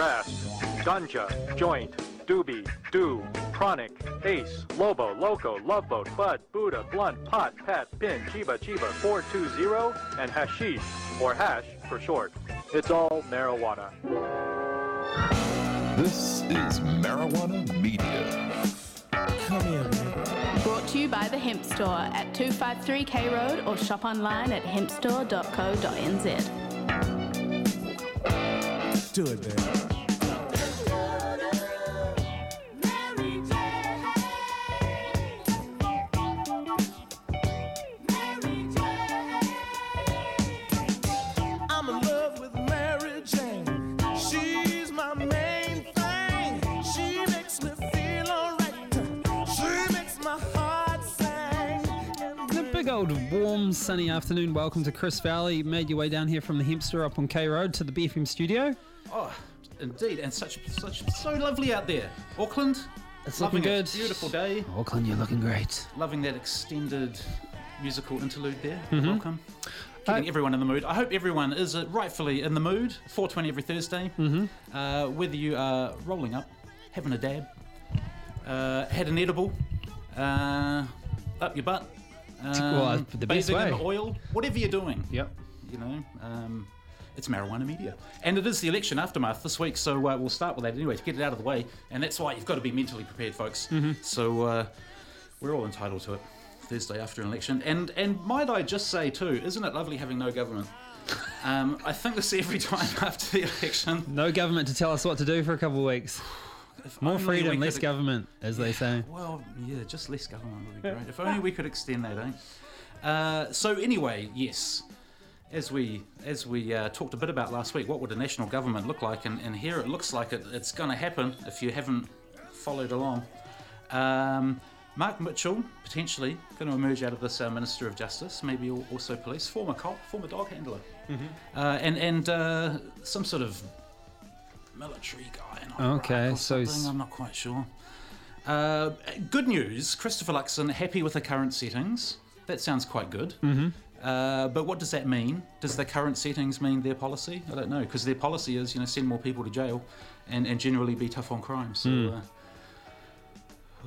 grass, ganja, joint, doobie, do, chronic, ace, lobo, loco, love boat, bud, buddha, blunt, pot, pat, pin, chiba, chiba, 420, and hashish, or hash for short. It's all marijuana. This is Marijuana Media. Come here, man. Brought to you by the Hemp Store at 253K Road or shop online at hempstore.co.nz. Do it, man. Warm sunny afternoon. Welcome to Chris Fowlie. You made your way down here from the Hemp Store up on K Road to the BFM studio. Oh, indeed, and such such so lovely out there. Auckland, It's loving looking it. good. Beautiful day. Auckland, you're looking great. Loving that extended musical interlude there. Mm-hmm. Welcome. Getting Uh, everyone in the mood. I hope everyone is uh, rightfully in the mood. 4:20 every Thursday. Mm-hmm. Uh, whether you are rolling up, having a dab, uh, had an edible, uh, up your butt, um, well, the best bathing in oil, whatever you're doing. Yep. you know, um, it's marijuana media. And it is the election aftermath this week, so uh, we'll start with that anyway to get it out of the way. And that's why you've got to be mentally prepared, folks. So uh, we're all entitled to it. Thursday after an election. And and might I just say too, isn't it lovely having no government? Um, I think this every time after the election. No government to tell us what to do for a couple of weeks. If More freedom, less could- government, as they say. Well, yeah, just less government would be great. If only we could extend that, eh? Uh, so anyway, yes, as we as we uh, talked a bit about last week, what would a national government look like? And, and here it looks like it, it's going to happen if you haven't followed along. Um, Mark Mitchell potentially going to emerge out of this uh, Minister of Justice, maybe also police, former cop, former dog handler, uh, and and uh, some sort of military guy. in Iraq Okay, so I'm not quite sure. Uh, good news Christopher Luxon happy with the current settings. That sounds quite good. Mm-hmm. Uh, but what does that mean? Does the current settings mean their policy? I don't know, because their policy is, you know, send more people to jail and, and generally be tough on crime. So,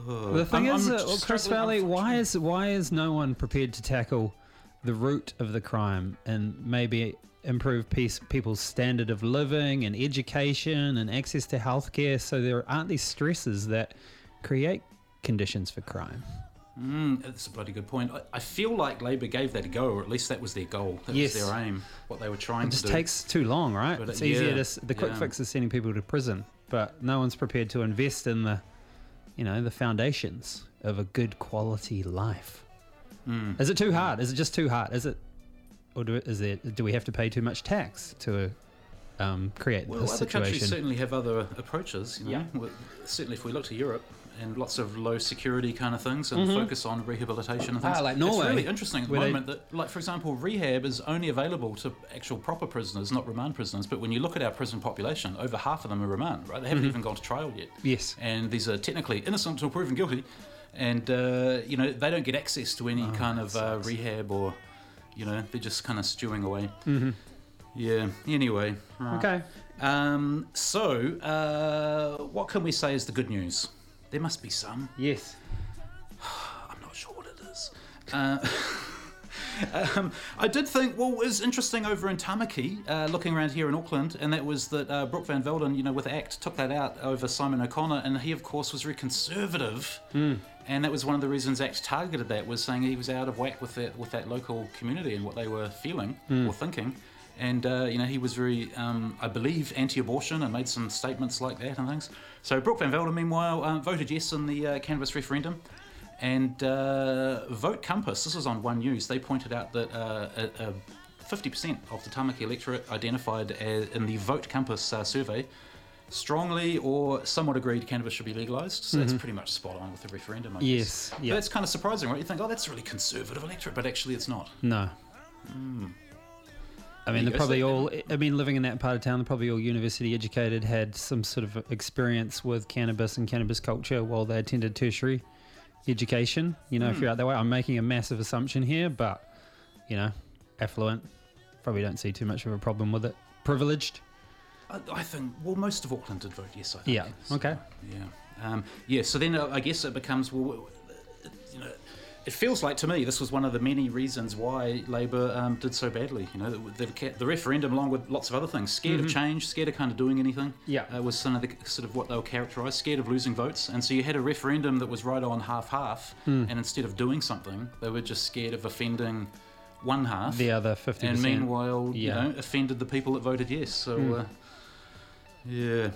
uh, The thing I'm- is, I'm uh, Chris struggling, Fowlie, why is why is no one prepared to tackle the root of the crime and maybe improve peace, people's standard of living and education and access to healthcare, so there aren't these stresses that create conditions for crime? Mm, that's a bloody good point. I, I feel like Labor gave that a go, or at least that was their goal. That Yes. was their aim, what they were trying It just to do. takes too long, right? But it's it- easier yeah, to the quick yeah. fix is sending people to prison, but no one's prepared to invest in the, you know, the foundations of a good quality life. Hmm. Is it too hard? Is it just too hard? Is it, or do is there do we have to pay too much tax to um, create Well, this other countries certainly have other approaches. You know? Yeah. Well, Certainly, if we look to Europe and lots of low security kind of things and focus on rehabilitation and things. Mm-hmm. Ah, like Norway, It's really interesting at the where they- moment that, like, for example, rehab is only available to actual proper prisoners, not remand prisoners. But when you look at our prison population, over half of them are remand, right? They haven't even gone to trial yet. Mm-hmm. Yes. And these are technically innocent until proven guilty. And, uh, you know, they don't get access to Oh, any kind of uh, rehab or, you know, they're just kind of stewing away. Mm-hmm. Yeah, anyway. Okay. Um, so, uh, what can we say is the good news? There must be some. Yes. I'm not sure what it is. Uh, um, I did think, well, it was interesting over in Tamaki, uh, looking around here in Auckland, and that was that uh, Brooke Van Velden, you know, with ACT, took that out over Simon O'Connor, and he, of course, was very conservative. And that was one of the reasons ACT targeted that, was saying he was out of whack with that, with that local community and what they were feeling or thinking. And, uh, you know, he was very, um, I believe, anti abortion and made some statements like that and things. So, Brooke Van Velden, meanwhile, um, voted yes in the uh, cannabis referendum. And uh, Vote Compass, this was on One News, they pointed out that uh, a, a 50% of the Tamaki electorate identified as, in the Vote Compass uh, survey strongly or somewhat agreed cannabis should be legalised. So that's pretty much spot on with the referendum, I Yes, guess. But yeah. That's kind of surprising, right? You think, oh, that's a really conservative electorate, but actually it's not. No. I mean, they're probably all. I mean, living in that part of town, they're probably all university educated, had some sort of experience with cannabis and cannabis culture while they attended tertiary education. You know, if you're out that way, I'm making a massive assumption here, but you know, affluent, probably don't see too much of a problem with it. Privileged, I, I think well, most of Auckland did vote yes. I think. Yeah. So, Okay. Yeah. Um, yeah. So then uh, I guess it becomes well, you know. It feels like to me this was one of the many reasons why Labor um, did so badly. You know, the, the, the referendum, along with lots of other things, scared of change, scared of kind of doing anything. Mm-hmm. Yeah. uh, was some of the sort of what they were characterised, scared of losing votes, and so you had a referendum that was right on half half, Hmm. and instead of doing something, they were just scared of offending one half. The other 50%. and meanwhile, Yeah. you know, offended the people that voted yes. So. Hmm. Uh, yeah.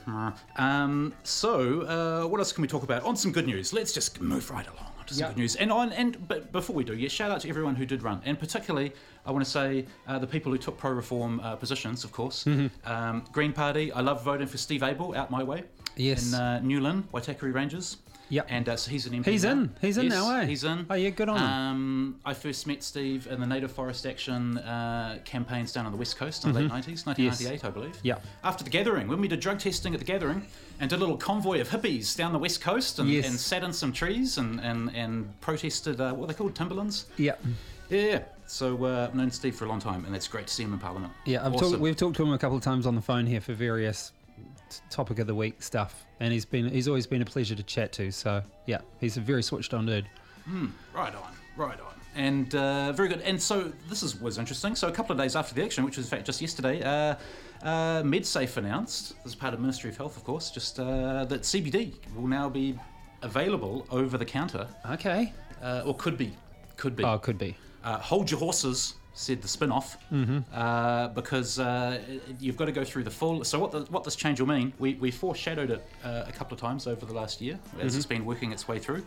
Um, so, uh, what else can we talk about? On some good news. Let's just move right along some Yeah. good news. And on and but before we do, yeah, shout out to everyone who did run, and particularly I want to say uh, the people who took pro reform uh, positions, of course. Mm-hmm. Um, Green Party. I love voting for Steve Abel out my way. Yes. In uh, New Lynn, Waitakere Ranges. Yep. And uh, so he's an MP. He's now. in. He's in Yes, now, eh? He's in. Oh, yeah, good on him. Um, I first met Steve in the Native Forest Action uh, campaigns down on the west coast in the late 90s, 1998, I believe. Mm-hmm. Yeah. After the gathering, when we did drug testing at the gathering and did a little convoy of hippies down the west coast and, Yes. and sat in some trees and, and, and protested, uh, what are they called, timberlands? Yeah. Yeah, yeah. So uh, I've known Steve for a long time and it's great to see him in Parliament. Yeah, I've awesome. talked, we've talked to him a couple of times on the phone here for various topic of the week stuff, and he's been he's always been a pleasure to chat to. So yeah, he's a very switched on dude. Right on, right on. And uh, very good. And so this is, was interesting. So a couple of days after the election, which was in fact just yesterday, uh, uh, MedSafe announced, as part of Ministry of Health, of course, just uh, that CBD will now be available over the counter, Okay. uh, or could be, could be. Oh, could be. Uh, hold your horses, said the spin-off, Mm-hmm. uh, because uh, you've got to go through the full. So what the, what this change will mean, we, we foreshadowed it uh, a couple of times over the last year as Mm-hmm. it's been working its way through.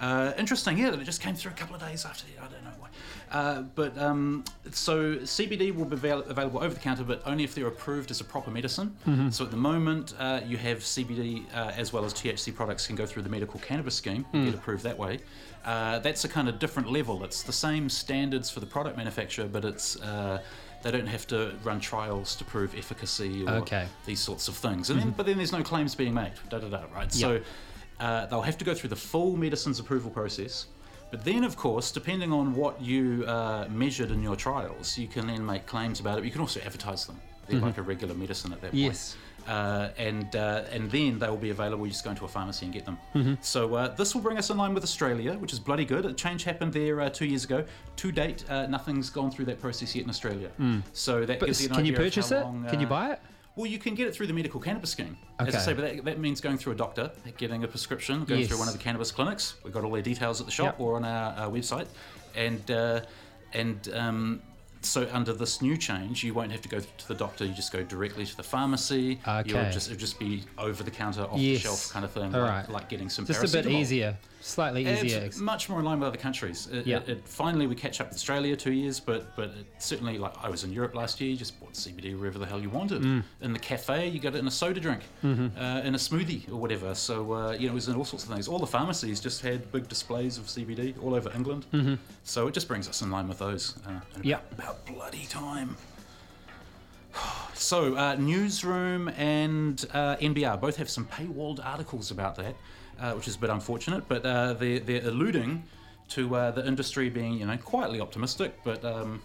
Uh, interesting, yeah, that it just came through a couple of days after. I don't know why. Uh, but um, so CBD will be avail- available over the counter, but only if they're approved as a proper medicine. Mm-hmm. So at the moment, uh, you have CBD uh, as well as THC products can go through the medical cannabis scheme and Mm. get approved that way. Uh, that's a kind of different level. It's the same standards for the product manufacturer, but it's uh, they don't have to run trials to prove efficacy or Okay. these sorts of things. And then, but then there's no claims being made. Da da da. Right. So uh, they'll have to go through the full medicines approval process. But then, of course, depending on what you uh, measured in your trials, you can then make claims about it. You can also advertise them. They're like a regular medicine at that point. Yes. Uh, and uh, and then they will be available. You just go into a pharmacy and get them. Mm-hmm. So uh, this will bring us in line with Australia, which is bloody good. A change happened there uh, two years ago. To date, uh, nothing's gone through that process yet in Australia. So that But gives you an can you idea of purchase it? long, Can you uh, buy it? Well, you can get it through the medical cannabis scheme. As I say, but that, that means going through a doctor, getting a prescription, going through one of the cannabis clinics. We've got all their details at the shop Yep. or on our, our website. And uh, and um, so under this new change, you won't have to go to the doctor. You just go directly to the pharmacy. You'll just it'll just be over the counter, off Yes. the shelf kind of thing. All like, right. like getting some Just a bit easier, slightly easier. It's much more in line with other countries. It, Yeah. it, it- finally, we catch up with Australia two years, but but it, certainly, like I was in Europe last year, you just bought CBD wherever the hell you wanted. Mm. In the cafe, you got it in a soda drink, Mm-hmm. uh, in a smoothie or whatever. So uh, you know, it was in all sorts of things. All the pharmacies just had big displays of CBD all over England. So it just brings us in line with those. Uh, Mm-hmm. Yeah. about, about bloody time. So, uh, Newsroom and uh, NBR both have some paywalled articles about that, uh, which is a bit unfortunate, but uh, they're, they're alluding to uh, the industry being, you know, quietly optimistic, but um,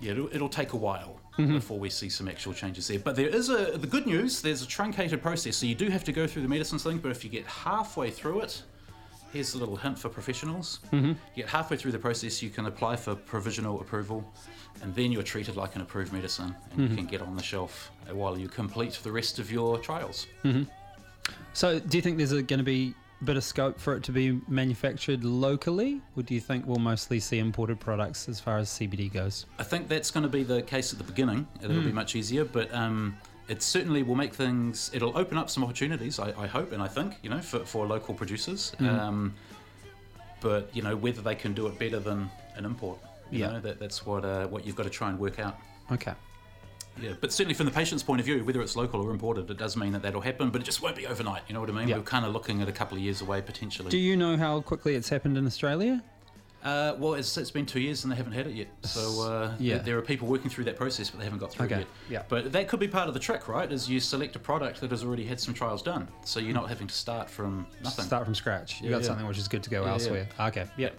yeah, it'll, it'll take a while before we see some actual changes there. But there is a, the good news, there's a truncated process, so you do have to go through the medicines thing, but if you get halfway through it, Here's a little hint for professionals. Mm-hmm. You get halfway through the process, you can apply for provisional approval, and then you're treated like an approved medicine, and you can get on the shelf while you complete the rest of your trials. So, do you think there's going to be a bit of scope for it to be manufactured locally, or do you think we'll mostly see imported products as far as CBD goes? I think that's going to be the case at the beginning. It'll be much easier, but um, it certainly will make things. It'll open up some opportunities. I, I hope and I think you know for, for local producers. Um, but you know whether they can do it better than an import. You Yeah. know that that's what uh, what you've got to try and work out. Okay. Yeah, but certainly from the patient's point of view, whether it's local or imported, it does mean that that'll happen, but it just won't be overnight. You know what I mean? Yeah. We're kind of looking at a couple of years away potentially. Do you know how quickly it's happened in Australia? Uh, well, it's, it's been two years and they haven't had it yet. So uh, Yeah. there, are people working through that process, but they haven't got through Okay, it yet. yeah. But that could be part of the trick, right? Is you select a product that has already had some trials done, so you're not having to start from nothing. Start from scratch. You Yeah, got yeah. something which is good to go elsewhere. Okay. Yep.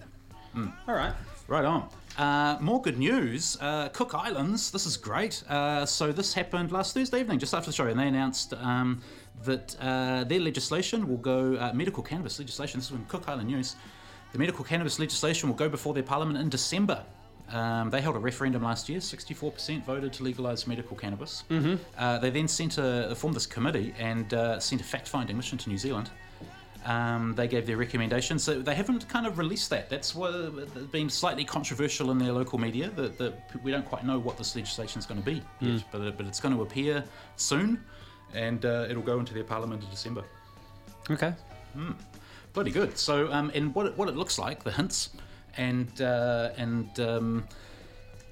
All right. Right on. Uh, more good news. Uh, Cook Islands, this is great. Uh, so, this happened last Thursday evening, just after the show, and they announced um, that uh, their legislation will go, uh, medical cannabis legislation, this is from Cook Island News. The medical cannabis legislation will go before their parliament in December. Um, they held a referendum last year. 64% voted to legalise medical cannabis. Mm-hmm. Uh, they then sent a, formed this committee and uh, sent a fact-finding mission to New Zealand. Um, they gave their recommendations. So they haven't kind of released that. That's what, been slightly controversial in their local media. That, that we don't quite know what this legislation is going to be yet, but, but it's going to appear soon, and uh, it'll go into their parliament in December. Okay. Bloody good. So, um, and what it, what it looks like, the hints, and uh, and um,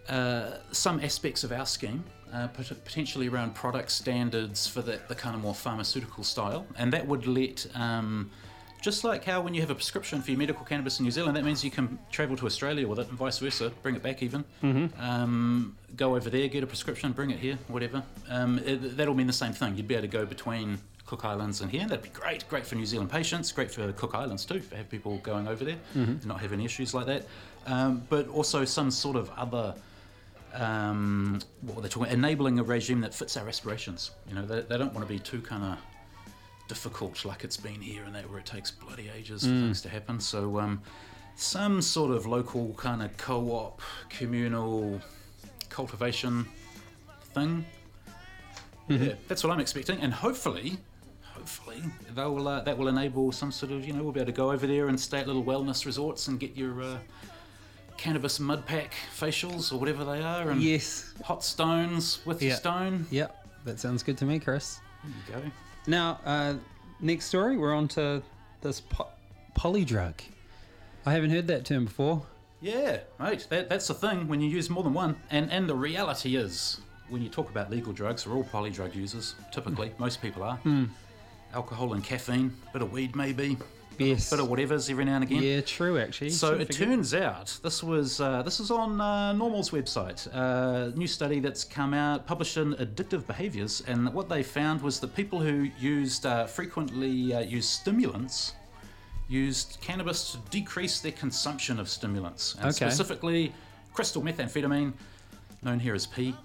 uh, some aspects of our scheme, uh, pot- potentially around product standards for the, the kind of more pharmaceutical style, and that would let. Um, just like how when you have a prescription for your medical cannabis in New Zealand, that means you can travel to Australia with it and vice versa, bring it back even. Um, go over there, get a prescription, bring it here, whatever. Um, it, that'll mean the same thing. You'd be able to go between Cook Islands and here. That'd be great. Great for New Zealand patients. Great for Cook Islands too. To have people going over there and not having issues like that. Um, but also some sort of other. Um, what were they talking? Enabling a regime that fits our aspirations. You know, they, they don't want to be too kind of difficult like it's been here and that where it takes bloody ages for things to happen. So um, some sort of local kind of co-op, communal cultivation thing. Yeah, that's what I'm expecting, and hopefully, hopefully they'll uh, that will enable some sort of you know we'll be able to go over there and stay at little wellness resorts and get your uh, cannabis mud pack facials or whatever they are, and Yes. hot stones with Yeah. stone. Yep. That sounds good to me, Chris. There you go. Now, uh, next story, we're on to this po- polydrug. I haven't heard that term before. Yeah, right. That, that's the thing when you use more than one. And and the reality is, when you talk about legal drugs, we're all polydrug users. Typically, most people are. Alcohol and caffeine, bit of weed maybe, Yes. bit of whatever's every now and again. Yeah, true, actually. So it turns out this was uh, this is on uh, NORML's website, a new study that's come out published in Addictive Behaviours, and what they found was that people who used uh, frequently uh, used stimulants used cannabis to decrease their consumption of stimulants, and Okay. specifically crystal methamphetamine, known here as P.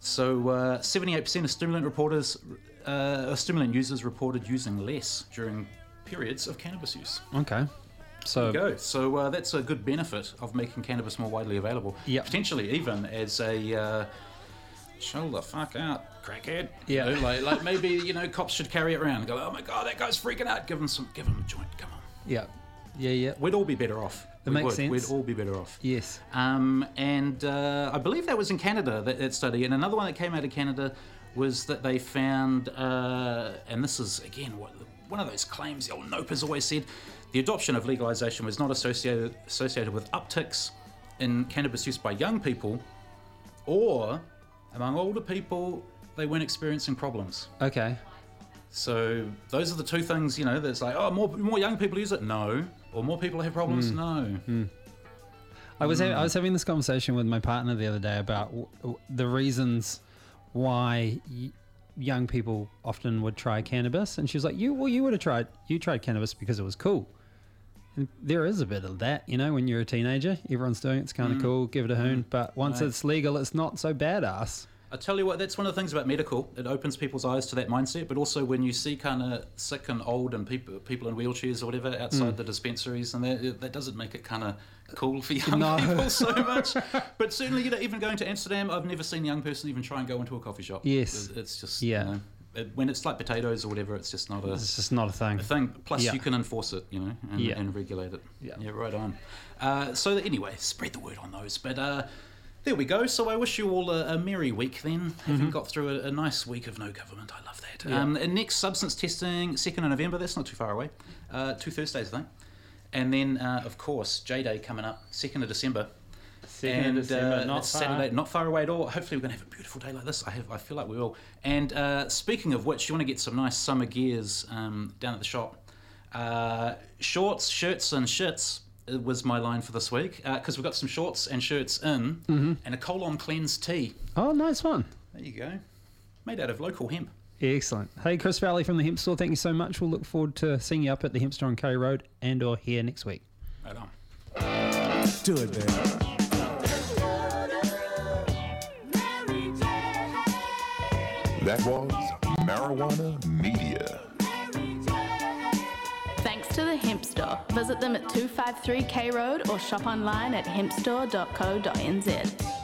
So uh, 78% of stimulant reporters, uh, stimulant users reported using less during periods of cannabis use. Okay. So, Go. So uh, that's a good benefit of making cannabis more widely available. Yeah. Potentially even as a uh, chill the fuck out, crackhead. You Yeah. know, like, like maybe you know cops should carry it around and go, oh my god, that guy's freaking out. Give him some, give him a joint. Come on. yeah. Yeah, yeah. We'd all be better off. That we makes would. sense. We'd all be better off. Yes. Um, and uh, I believe that was in Canada, that, that study. And another one that came out of Canada was that they found, uh, and this is, again, what, one of those claims the old Nope has always said the adoption of legalization was not associated, associated with upticks in cannabis use by young people or among older people, they weren't experiencing problems. Okay. So those are the two things, you know, that's like, oh, more, more young people use it? No. Or more people have problems? Hmm. No. Hmm. I was ha- I was having this conversation with my partner the other day about w- w- the reasons why y- young people often would try cannabis, and she was like, "You well, you would have tried you tried cannabis because it was cool." And there is a bit of that, you know, when you're a teenager, everyone's doing it, it's kind of mm. cool, give it a hoon. Mm. But once. Right. it's legal, it's not so badass. I tell you what, that's one of the things about medical. It opens people's eyes to that mindset. But also, when you see kind of sick and old and people people in wheelchairs or whatever outside the dispensaries, and that that doesn't make it kind of cool for young No. people so much. but certainly, you know, even going to Amsterdam, I've never seen a young person even try and go into a coffee shop. Yes. It's just Yeah. You know, it, when it's like potatoes or whatever, it's just not a It's just not a thing. a thing. Plus, Yeah. you can enforce it, you know, and, Yeah. and regulate it. Yeah. yeah, right on. Uh, so anyway, spread the word on those. But uh, there we go. So I wish you all a, a merry week then, having got through a, a nice week of no government. I love that. Mm-hmm. Yeah. Um, and next substance testing, second of November. That's not too far away. Uh, two Thursdays, I think. And then, uh, of course, J Day coming up, second of December. Second of December, uh, not far. Saturday, not far away at all. Hopefully, we're going to have a beautiful day like this. I have, I feel like we will. And uh, speaking of which, you want to get some nice summer gears um, down at the shop. Uh, shorts, shirts, and shits uh, was my line for this week because we've got some shorts and shirts in, Mm-hmm. and a colon cleanse tea. Oh, nice one. There you go, made out of local hemp. Excellent. Hey, Chris Fowlie from the Hemp Store. Thank you so much. We'll look forward to seeing you up at the Hemp Store on K Road and or here next week. Right on. Do it, baby. That was Marijuana Media. To the Hemp Store. Visit them at 253 K Road or shop online at hempstore.co.nz.